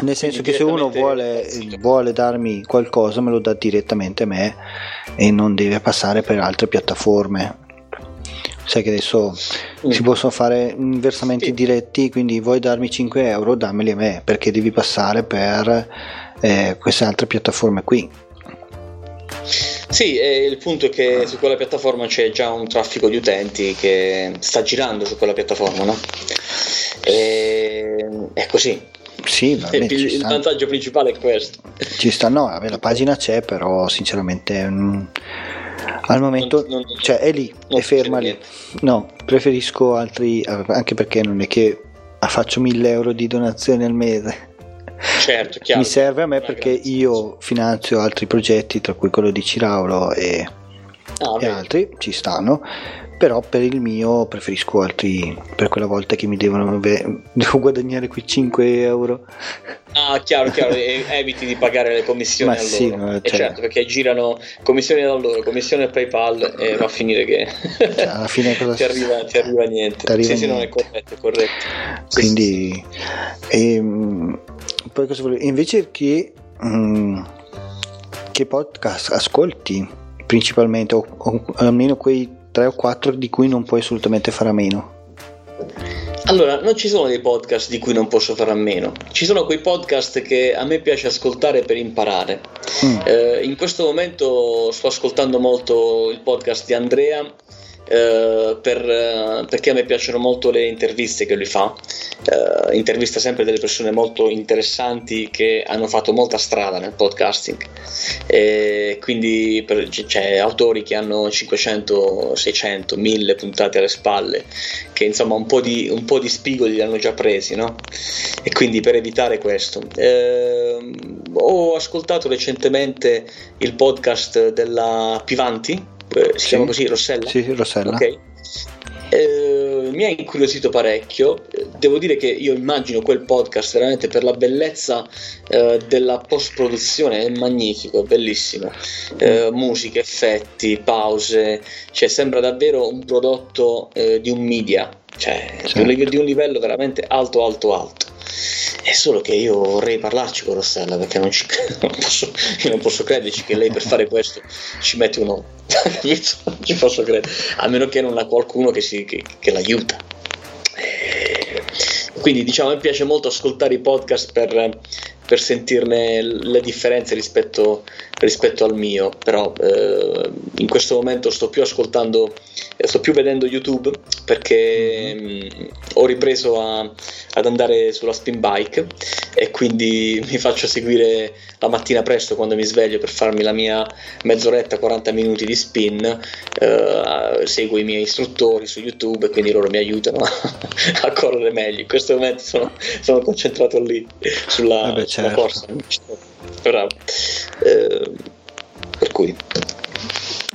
Nel senso che se uno vuole, vuole, darmi qualcosa me lo dà direttamente a me e non deve passare per altre piattaforme. Sai che adesso mm. si possono fare versamenti sì. diretti, quindi vuoi darmi 5 euro, dammeli a me perché devi passare per eh, queste altre piattaforme qui sì, il punto è che su quella piattaforma c'è già un traffico di utenti che sta girando su quella piattaforma, no? E... È così. Sì, vabbè, il, il vantaggio principale è questo. Ci sta, no, vabbè, la pagina c'è, però sinceramente mh, mm, al momento non, non, cioè, è lì, è ferma lì. No, preferisco altri, anche perché non è che faccio 1000 euro di donazioni al mese Certo, chiaro. Mi serve a me perché grazie. io finanzio altri progetti, tra cui quello di Ciraulo e, ah, e altri, ci stanno però per il mio preferisco altri per quella volta che mi devono devo guadagnare quei 5 euro ah chiaro chiaro eviti di pagare le commissioni Ma a sì, cioè... certo perché girano commissioni da loro commissione paypal e va a finire che cioè, alla fine cosa ti, arriva, ti arriva niente arriva sì niente. sì non è corretto è corretto quindi sì. Ehm, poi cosa volevo invece che mm, che podcast ascolti principalmente o, o almeno quei 3 o 4 di cui non puoi assolutamente fare a meno? Allora, non ci sono dei podcast di cui non posso fare a meno, ci sono quei podcast che a me piace ascoltare per imparare. Mm. Eh, in questo momento sto ascoltando molto il podcast di Andrea eh, per, eh, perché a me piacciono molto le interviste che lui fa, uh, intervista sempre delle persone molto interessanti che hanno fatto molta strada nel podcasting, e quindi per, c'è autori che hanno 500, 600, 1000 puntate alle spalle, che insomma un po' di, un po di spigoli li hanno già presi, no? E quindi per evitare questo. Eh, ho ascoltato recentemente il podcast della Pivanti, eh, si sì. chiama così Rossella? Sì, Rossella. Ok. Eh, mi ha incuriosito parecchio. Devo dire che io immagino quel podcast veramente per la bellezza eh, della post-produzione, è magnifico, è bellissimo. Eh, musica, effetti, pause, cioè sembra davvero un prodotto eh, di un media, cioè certo. di un livello veramente alto, alto, alto. È solo che io vorrei parlarci con Rossella perché non, ci, non, posso, non posso crederci che lei per fare questo ci mette un'ora. non ci posso credere, a meno che non ha qualcuno che, si, che, che l'aiuta. Quindi diciamo mi piace molto ascoltare i podcast per, per sentirne le differenze rispetto, rispetto al mio, però eh, in questo momento sto più ascoltando, sto più vedendo YouTube perché mh, mm, ho ripreso a, ad andare sulla spin bike e quindi mi faccio seguire la mattina presto quando mi sveglio per farmi la mia mezz'oretta, 40 minuti di spin, eh, seguo i miei istruttori su YouTube e quindi loro mi aiutano a, a correre meglio. In questo momento sono, sono concentrato lì sulla, eh beh, certo. corsa. Bravo. Eh, per cui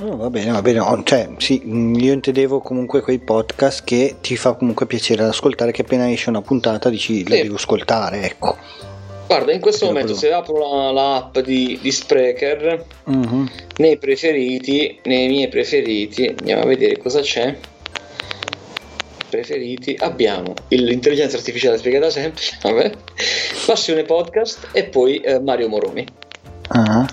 Oh, va bene, va bene. Oh, cioè, sì, mm, io intendevo comunque quei podcast che ti fa comunque piacere ad ascoltare, che appena esce una puntata dici la Sì. devo ascoltare, ecco. Guarda, in questo momento se apro la, la app di, di Spreaker, Mhm. nei preferiti, nei miei preferiti, andiamo a vedere cosa c'è. Preferiti, abbiamo l'intelligenza artificiale spiegata semplice, vabbè, Passione Podcast e poi eh, Mario Moroni. Ah,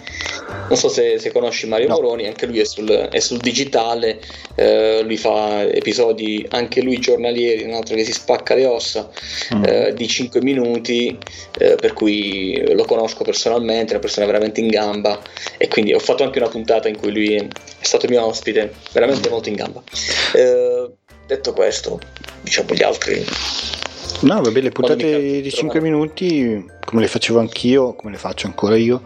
Non so se, se conosci Mario No. Moroni, anche lui è sul, è sul digitale, eh, lui fa episodi anche lui giornalieri, un altro che si spacca le ossa Mm. eh, di 5 minuti, eh, per cui lo conosco personalmente, è una persona veramente in gamba e quindi ho fatto anche una puntata in cui lui è stato mio ospite, veramente molto in gamba. Detto questo, diciamo gli altri No, vabbè, le puntate di di 5 trovare- minuti, come le facevo anch'io, come le faccio ancora io,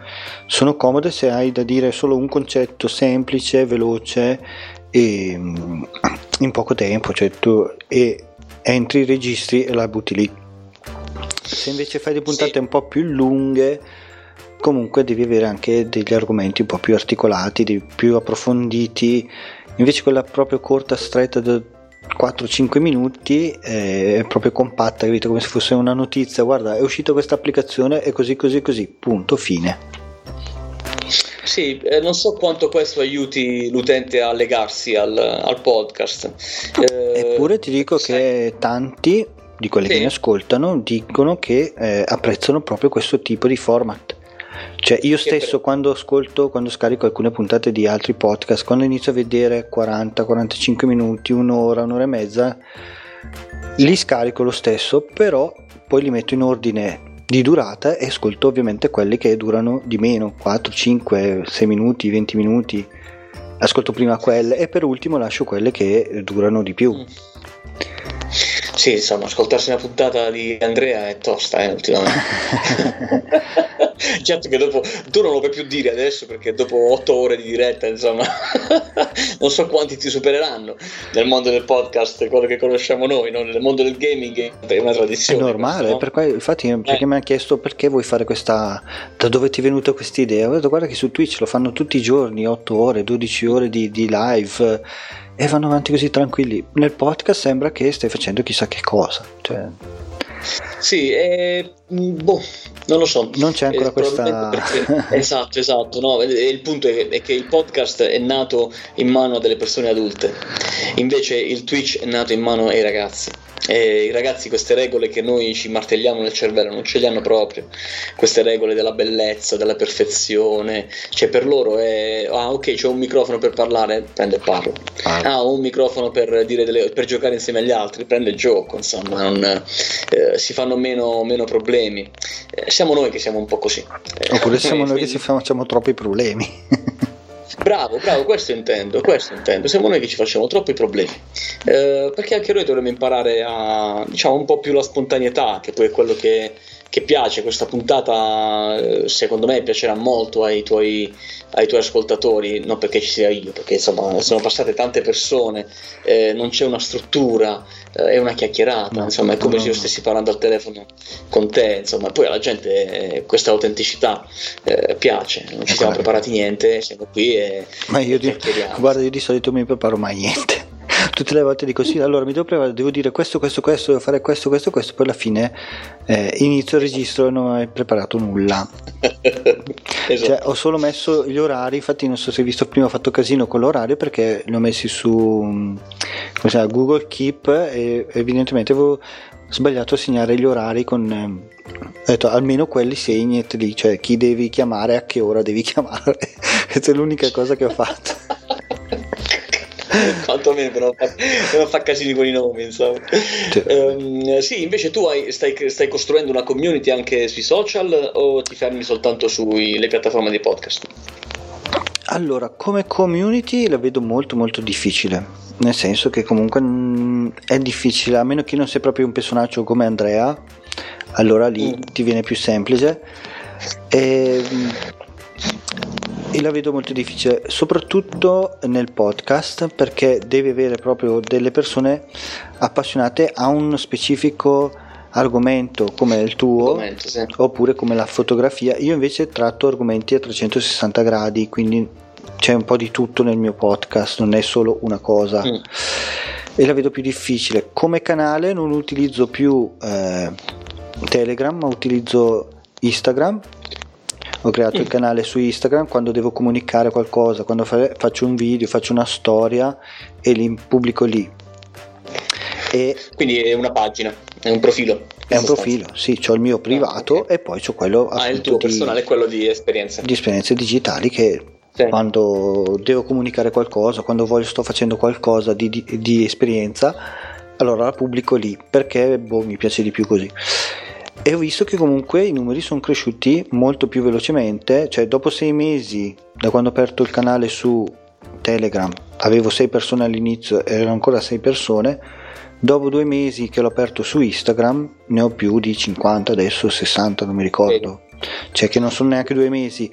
sono comode se hai da dire solo un concetto semplice, veloce e mm, in poco tempo, cioè tu e entri, registri e la butti lì. Se invece fai delle puntate Sì. un po' più lunghe, comunque devi avere anche degli argomenti un po' più articolati, più approfonditi. Invece quella proprio corta, stretta da 4-5 minuti eh, è proprio compatta, capito? Come se fosse una notizia. Guarda, è uscita questa applicazione e così, così, così. Punto, fine. Sì, eh, non so quanto questo aiuti l'utente a legarsi al, al podcast. Eh, Eppure ti dico sai- che tanti di quelli che Sì. mi ascoltano dicono che eh, apprezzano proprio questo tipo di format. Cioè io stesso bello. quando ascolto, quando scarico alcune puntate di altri podcast, quando inizio a vedere 40-45 minuti, un'ora, un'ora e mezza, li scarico lo stesso, però poi li metto in ordine di durata e ascolto ovviamente quelli che durano di meno, 4, 5, 6 minuti, 20 minuti. Ascolto prima quelle e per ultimo lascio quelle che durano di più. Sì, insomma, ascoltarsi una puntata di Andrea è tosta, eh, ultimamente. certo che dopo tu non lo puoi più dire adesso perché dopo otto ore di diretta, insomma, non so quanti ti supereranno nel mondo del podcast, quello che conosciamo noi, no? nel mondo del gaming è una È tradizione. normale, questo, no? per cui- infatti perché Eh. mi hanno chiesto perché vuoi fare questa, da dove ti è venuta questa idea? Ho detto guarda che su Twitch lo fanno tutti i giorni, 8 ore, 12 ore di, di live eh, e vanno avanti così tranquilli. Nel podcast sembra che stai facendo chissà che cosa, cioè, Sì, eh, boh, non lo so. non c'è ancora Eh, questa... perché- esatto, esatto. No, il punto è è che il podcast è nato in mano a delle persone adulte, invece il Twitch è nato in mano ai ragazzi. E i ragazzi queste regole che noi ci martelliamo nel cervello non ce le hanno proprio, queste regole della bellezza, della perfezione, cioè per loro è ah ok c'ho un microfono per parlare, prende e parlo, ah. Ho un microfono per, dire delle- per giocare insieme agli altri, prende il gioco, insomma non, eh, si fanno meno, meno problemi, Eh, siamo noi che siamo un po' così. Eh, Oppure siamo noi che ci facciamo troppi problemi. Bravo, bravo, questo intendo, questo intendo. Siamo noi che ci facciamo troppi problemi. Eh, perché anche noi dovremmo imparare a, diciamo, un po' più la spontaneità, che poi è quello che, che piace. Questa puntata, eh, secondo me, piacerà molto ai tuoi, ai tuoi ascoltatori, non perché ci sia io, perché insomma sono passate tante persone, eh, non c'è una struttura, eh, è una chiacchierata, No, insomma, è come no, se io stessi parlando al telefono con te, insomma, poi alla gente eh, questa autenticità eh, piace, non ci siamo Ecco. preparati niente, siamo qui e Ma io di, guarda, io di solito mi preparo mai niente. Tutte le volte dico sì, allora mi devo preparare, devo dire questo, questo, questo, devo fare questo, questo, questo, poi alla fine eh, inizio il registro e non ho mai preparato nulla. esatto. Cioè, ho solo messo gli orari, infatti non so se hai visto prima ho fatto casino con l'orario perché li ho messi su chiama, Google Keep e evidentemente avevo sbagliato a segnare gli orari con ehm, ho detto almeno quelli segnati lì, cioè chi devi chiamare a che ora devi chiamare. Questa è l'unica cosa che ho fatto. quantomeno per non, far, per non far casini con i nomi insomma. Sì. Um, sì invece tu hai, stai, stai, costruendo una community anche sui social o ti fermi soltanto sulle piattaforme di podcast? Allora, come community la vedo molto molto difficile, nel senso che comunque mm, è difficile, a meno che non sei proprio un personaggio come Andrea, allora lì mm. ti viene più semplice. E, mm, e la vedo molto difficile, soprattutto nel podcast, perché devi avere proprio delle persone appassionate a un specifico argomento come il tuo sì. oppure come la fotografia. Io invece tratto argomenti a 360 gradi, quindi c'è un po' di tutto nel mio podcast, non è solo una cosa. Mm. E la vedo più difficile. Come canale non utilizzo più eh, Telegram, ma utilizzo Instagram ho creato mm. il canale su Instagram quando devo comunicare qualcosa, quando fa- faccio un video, faccio una storia e li pubblico lì. E Quindi è una pagina, è un profilo. È un profilo, sì, ho il mio ah, privato ah, okay. e poi ho quello ah, il tuo di, personale, quello di esperienze. Di esperienze digitali che sì. quando devo comunicare qualcosa, quando voglio, sto facendo qualcosa di, di, di esperienza, allora la pubblico lì perché boh, mi piace di più così e ho visto che comunque i numeri sono cresciuti molto più velocemente, cioè dopo sei mesi da quando ho aperto il canale su Telegram avevo sei persone all'inizio e erano ancora sei persone, dopo due mesi che l'ho aperto su Instagram ne ho più di 50, adesso 60 non mi ricordo, cioè che non sono neanche due mesi,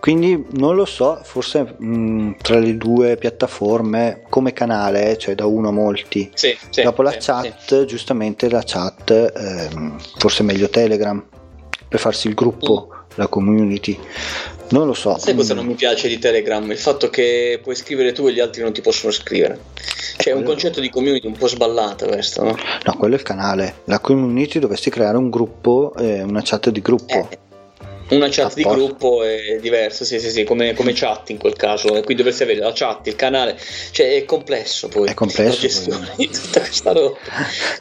quindi non lo so, forse mh, mm, tra le due piattaforme come canale, cioè da uno a molti. Sì, sì, Dopo la sì, chat, giustamente la chat, ehm, forse meglio Telegram per farsi il gruppo, mm. la community. Non lo so. Sai cosa mm. non mi piace di Telegram? Il fatto che puoi scrivere tu e gli altri non ti possono scrivere. Cioè, è un concetto di community un po' sballato questo, no? No, quello è il canale. La community dovresti creare un gruppo, eh, una chat di gruppo. Eh una chat di gruppo è diversa, sì, sì, sì, come, come, chat in quel caso. E qui dovresti avere la chat, il canale, cioè è complesso poi. È complesso. La gestione di tutta questa roba.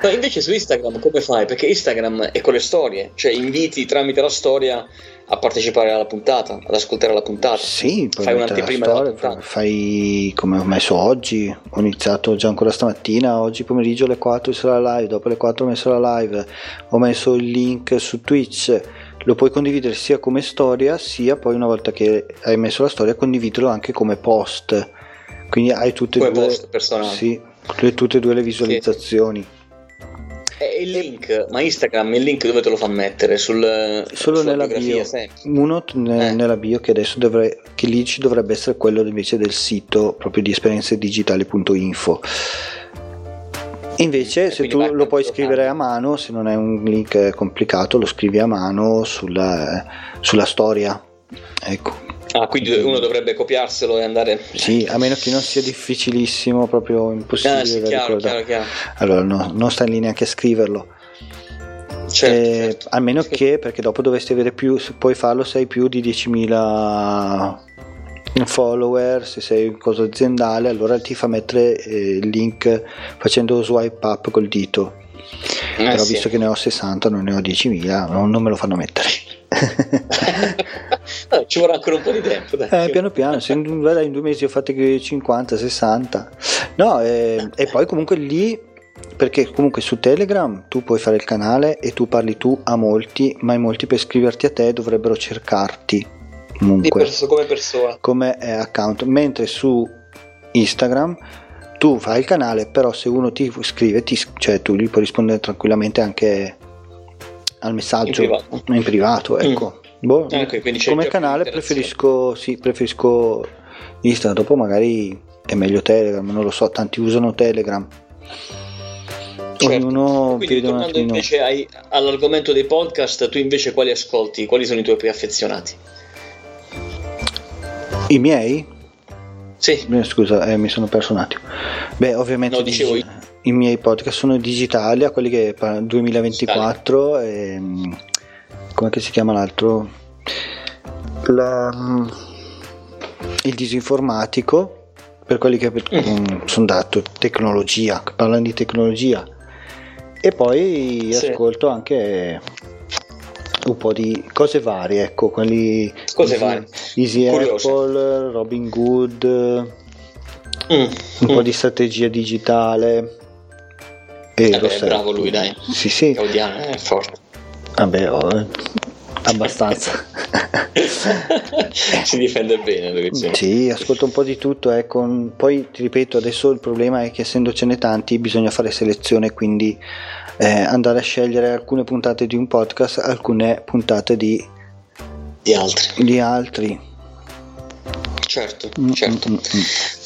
No, invece su Instagram come fai? Perché Instagram è con le storie, cioè inviti tramite la storia a partecipare alla puntata, ad ascoltare la puntata. Sì, fai un'anteprima storia, della Fai come ho messo oggi, ho iniziato già ancora stamattina, oggi pomeriggio alle 4 sarà live, dopo le 4 ho messo la live, ho messo il link su Twitch lo puoi condividere sia come storia sia poi una volta che hai messo la storia condividerlo anche come post quindi hai tutte e due sì, tutte e due le visualizzazioni sì. E il link, ma Instagram il link dove te lo fa mettere? Sul, Solo nella bio. Uno ne, eh. nella bio che adesso dovrei, che lì ci dovrebbe essere quello invece del sito proprio di esperienzedigitali.info Invece, se tu lo puoi scrivere a mano, se non è un link complicato, lo scrivi a mano sulla, sulla storia. Ecco. Ah, quindi uno dovrebbe copiarselo e andare. Sì, a meno che non sia difficilissimo, proprio impossibile. Ah, sì, chiaro, chiaro, chiaro. Allora, no, non sta lì neanche a scriverlo. Certo, eh, certo. A meno sì. che, perché dopo dovresti avere più, puoi farlo se hai più di 10.000 follower, se sei in cosa aziendale, allora ti fa mettere eh, il link facendo swipe up col dito. Eh, Però sì. visto che ne ho 60, non ne ho 10.000, non, non me lo fanno mettere. no, ci vorrà ancora un po' di tempo. Eh, piano piano, se in, in, due mesi ho fatto 50, 60. No, eh, e poi comunque lì perché comunque su Telegram tu puoi fare il canale e tu parli tu a molti, ma in molti per scriverti a te dovrebbero cercarti comunque perso- come persona come account mentre su Instagram tu fai il canale però se uno ti scrive ti, cioè tu gli puoi rispondere tranquillamente anche al messaggio in privato, in privato mm. ecco mm. boh, ah, okay, come canale preferisco sì, preferisco Instagram dopo magari è meglio Telegram non lo so tanti usano Telegram Certo. Ognuno Quindi tornando invece ai, all'argomento dei podcast, tu invece quali ascolti? Quali sono i tuoi più affezionati? I miei? Sì. scusa, eh, mi sono perso un attimo. Beh, ovviamente no, digi- i miei podcast sono digitali, a quelli che 2024 e mm, come si chiama l'altro? La, mm, il disinformatico per quelli che mm. sono dato tecnologia, parlano di tecnologia. E poi sì. ascolto anche un po' di cose varie, ecco, quelli cose Easy, varie. Easy Apple, Robin Good, mm, un mm. po' di strategia digitale. E Vabbè, è bravo lui, dai. Sì, sì. Gaudiano è forte. Vabbè, oh, eh, abbastanza. si difende bene lui. Sì, ascolta un po' di tutto. Eh, con... Poi ti ripeto, adesso il problema è che essendocene tanti bisogna fare selezione, quindi eh, andare a scegliere alcune puntate di un podcast, alcune puntate di, di altri. Di altri. Certo, mm, certo. Mm, mm, mm.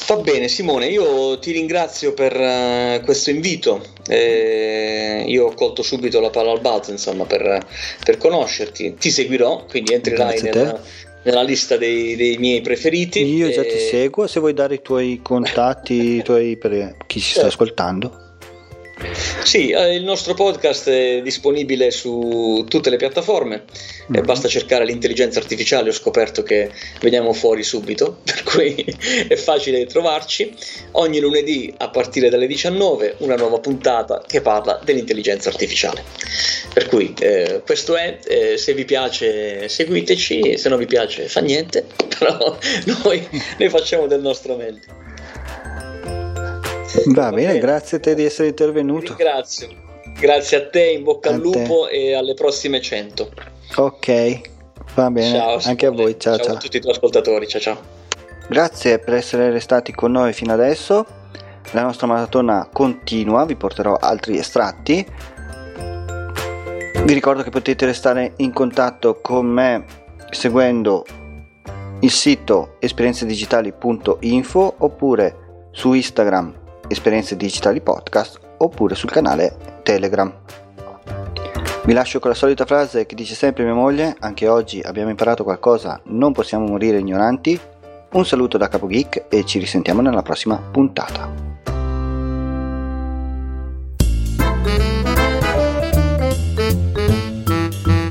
Va bene Simone, io ti ringrazio per uh, questo invito, eh, io ho colto subito la palla al balzo insomma per, per conoscerti, ti seguirò, quindi entrerai nella, nella, lista dei, dei, miei preferiti. Io e... già ti seguo, se vuoi dare i tuoi contatti i tuoi per chi ci sta certo. ascoltando. Sì, eh, il nostro podcast è disponibile su tutte le piattaforme, mm-hmm. basta cercare l'intelligenza artificiale, ho scoperto che veniamo fuori subito, per cui è facile trovarci. Ogni lunedì a partire dalle 19 una nuova puntata che parla dell'intelligenza artificiale. Per cui eh, questo è, eh, se vi piace seguiteci, se non vi piace fa niente, però noi, noi facciamo del nostro meglio. Va bene, grazie a te di essere intervenuto. Grazie, grazie a te, in bocca a al lupo te. e alle prossime 100. Ok, va bene, ciao, anche a voi, ciao, ciao. Ciao a tutti i tuoi ascoltatori, ciao ciao. Grazie per essere restati con noi fino adesso. La nostra maratona continua, vi porterò altri estratti. Vi ricordo che potete restare in contatto con me seguendo il sito esperienzedigitali.info oppure su Instagram Esperienze Digitali Podcast oppure sul canale Telegram. Vi lascio con la solita frase che dice sempre mia moglie, anche oggi abbiamo imparato qualcosa, non possiamo morire ignoranti. Un saluto da Capo Geek e ci risentiamo nella prossima puntata.